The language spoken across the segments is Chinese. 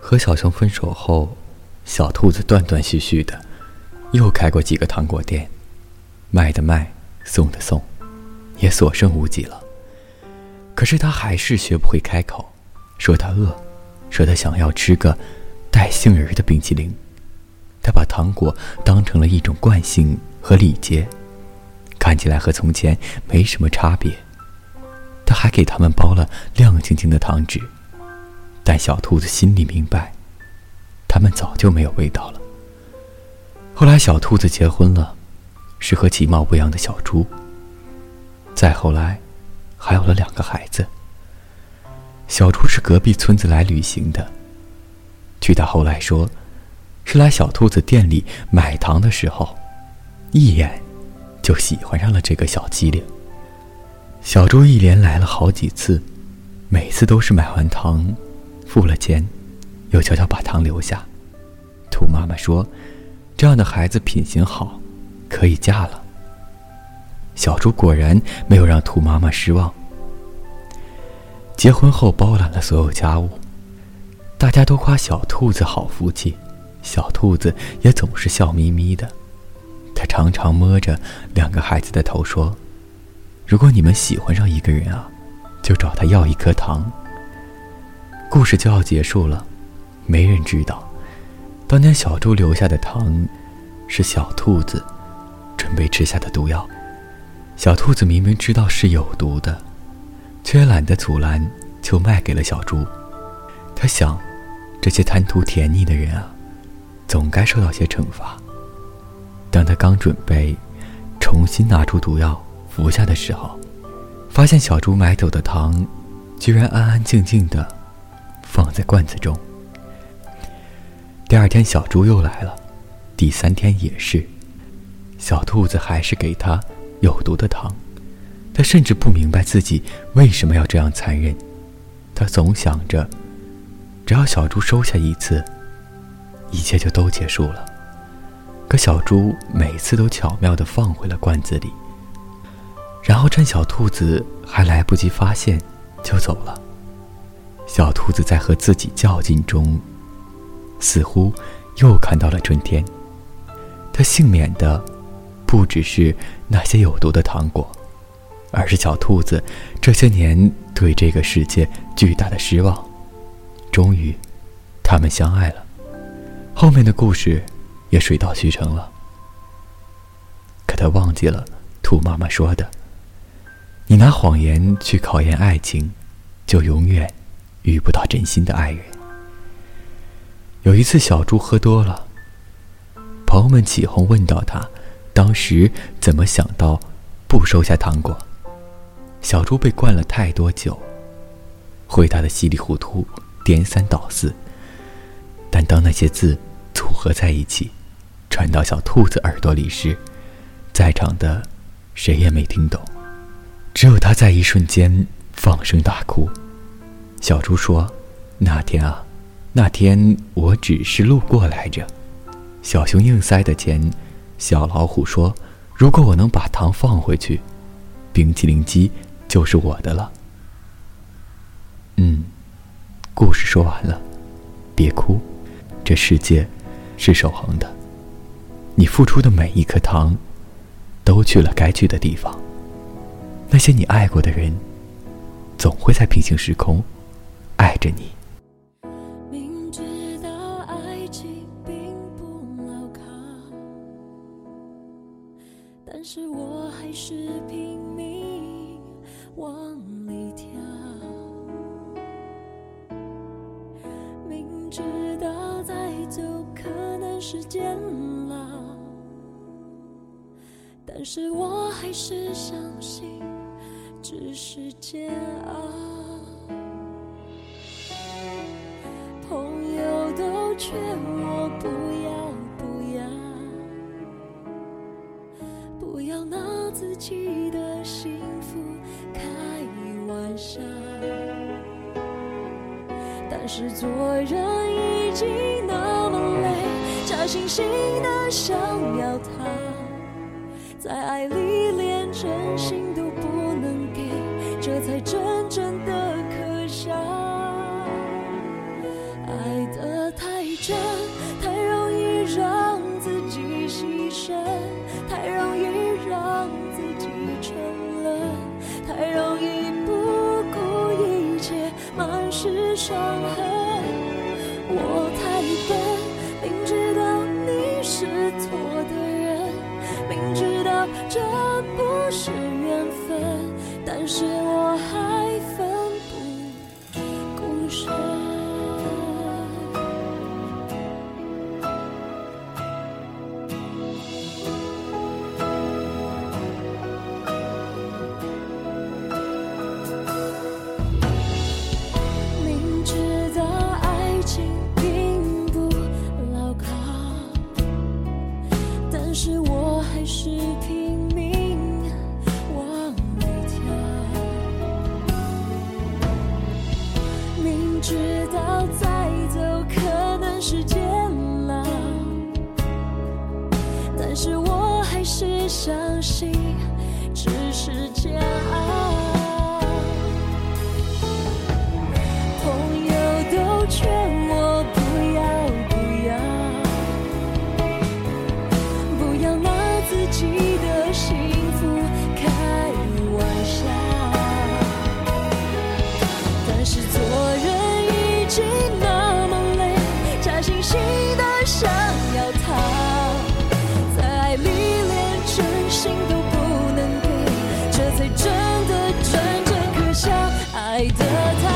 和小熊分手后，小兔子断断续续的又开过几个糖果店，卖的卖，送的送，也所剩无几了。可是他还是学不会开口，说他饿，说他想要吃个带杏仁的冰淇淋。他把糖果当成了一种惯性和礼节，看起来和从前没什么差别。他还给他们包了亮晶晶的糖纸，但小兔子心里明白，他们早就没有味道了。后来，小兔子结婚了，是和其貌不扬的小猪。再后来，还有了两个孩子。小猪是隔壁村子来旅行的，据他后来说。是来小兔子店里买糖的时候，一眼就喜欢上了这个小机灵。小猪一连来了好几次，每次都是买完糖，付了钱，又悄悄把糖留下。兔妈妈说：“这样的孩子品行好，可以嫁了。”小猪果然没有让兔妈妈失望。结婚后包揽了所有家务，大家都夸小兔子好福气。小兔子也总是笑眯眯的，它常常摸着两个孩子的头说：“如果你们喜欢上一个人啊，就找他要一颗糖。”故事就要结束了，没人知道，当年小猪留下的糖，是小兔子准备吃下的毒药。小兔子明明知道是有毒的，却懒得阻拦，就卖给了小猪。他想，这些贪图甜腻的人啊。总该受到些惩罚。当他刚准备重新拿出毒药服下的时候，发现小猪买走的糖，居然安安静静的放在罐子中。第二天，小猪又来了，第三天也是，小兔子还是给他有毒的糖。他甚至不明白自己为什么要这样残忍。他总想着，只要小猪收下一次。一切就都结束了。可小猪每次都巧妙地放回了罐子里，然后趁小兔子还来不及发现，就走了。小兔子在和自己较劲中，似乎又看到了春天。它幸免的，不只是那些有毒的糖果，而是小兔子这些年对这个世界巨大的失望。终于，他们相爱了。后面的故事也水到渠成了，可他忘记了兔妈妈说的：“你拿谎言去考验爱情，就永远遇不到真心的爱人。”有一次，小猪喝多了，朋友们起哄问到他，当时怎么想到不收下糖果？小猪被灌了太多酒，回答的稀里糊涂，颠三倒四。但当那些字组合在一起，传到小兔子耳朵里时，在场的谁也没听懂，只有他在一瞬间放声大哭。小猪说：“那天啊，那天我只是路过来着。”小熊硬塞的钱，小老虎说：“如果我能把糖放回去，冰淇淋机就是我的了。”嗯，故事说完了，别哭。这世界是守恒的，你付出的每一颗糖，都去了该去的地方。那些你爱过的人，总会在平行时空爱着你。明知道爱情并不牢靠，但是我还是拼命往里跳。明知道。再走可能是煎熬，但是我还是相信只是煎熬。是做人已经那么累。假惺惺的想要他，在爱里连真心都不能给，这才真正的可笑。爱得太真时间。可叹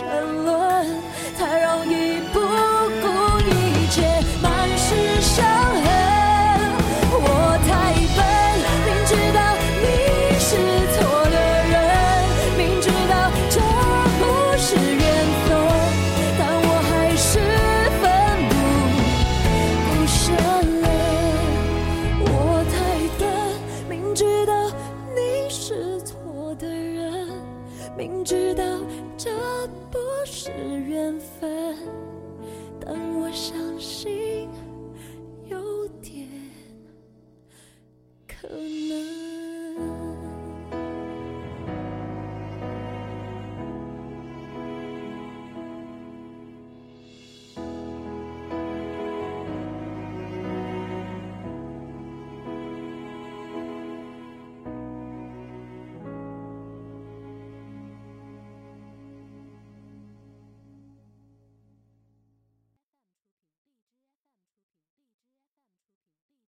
沉沦，太容易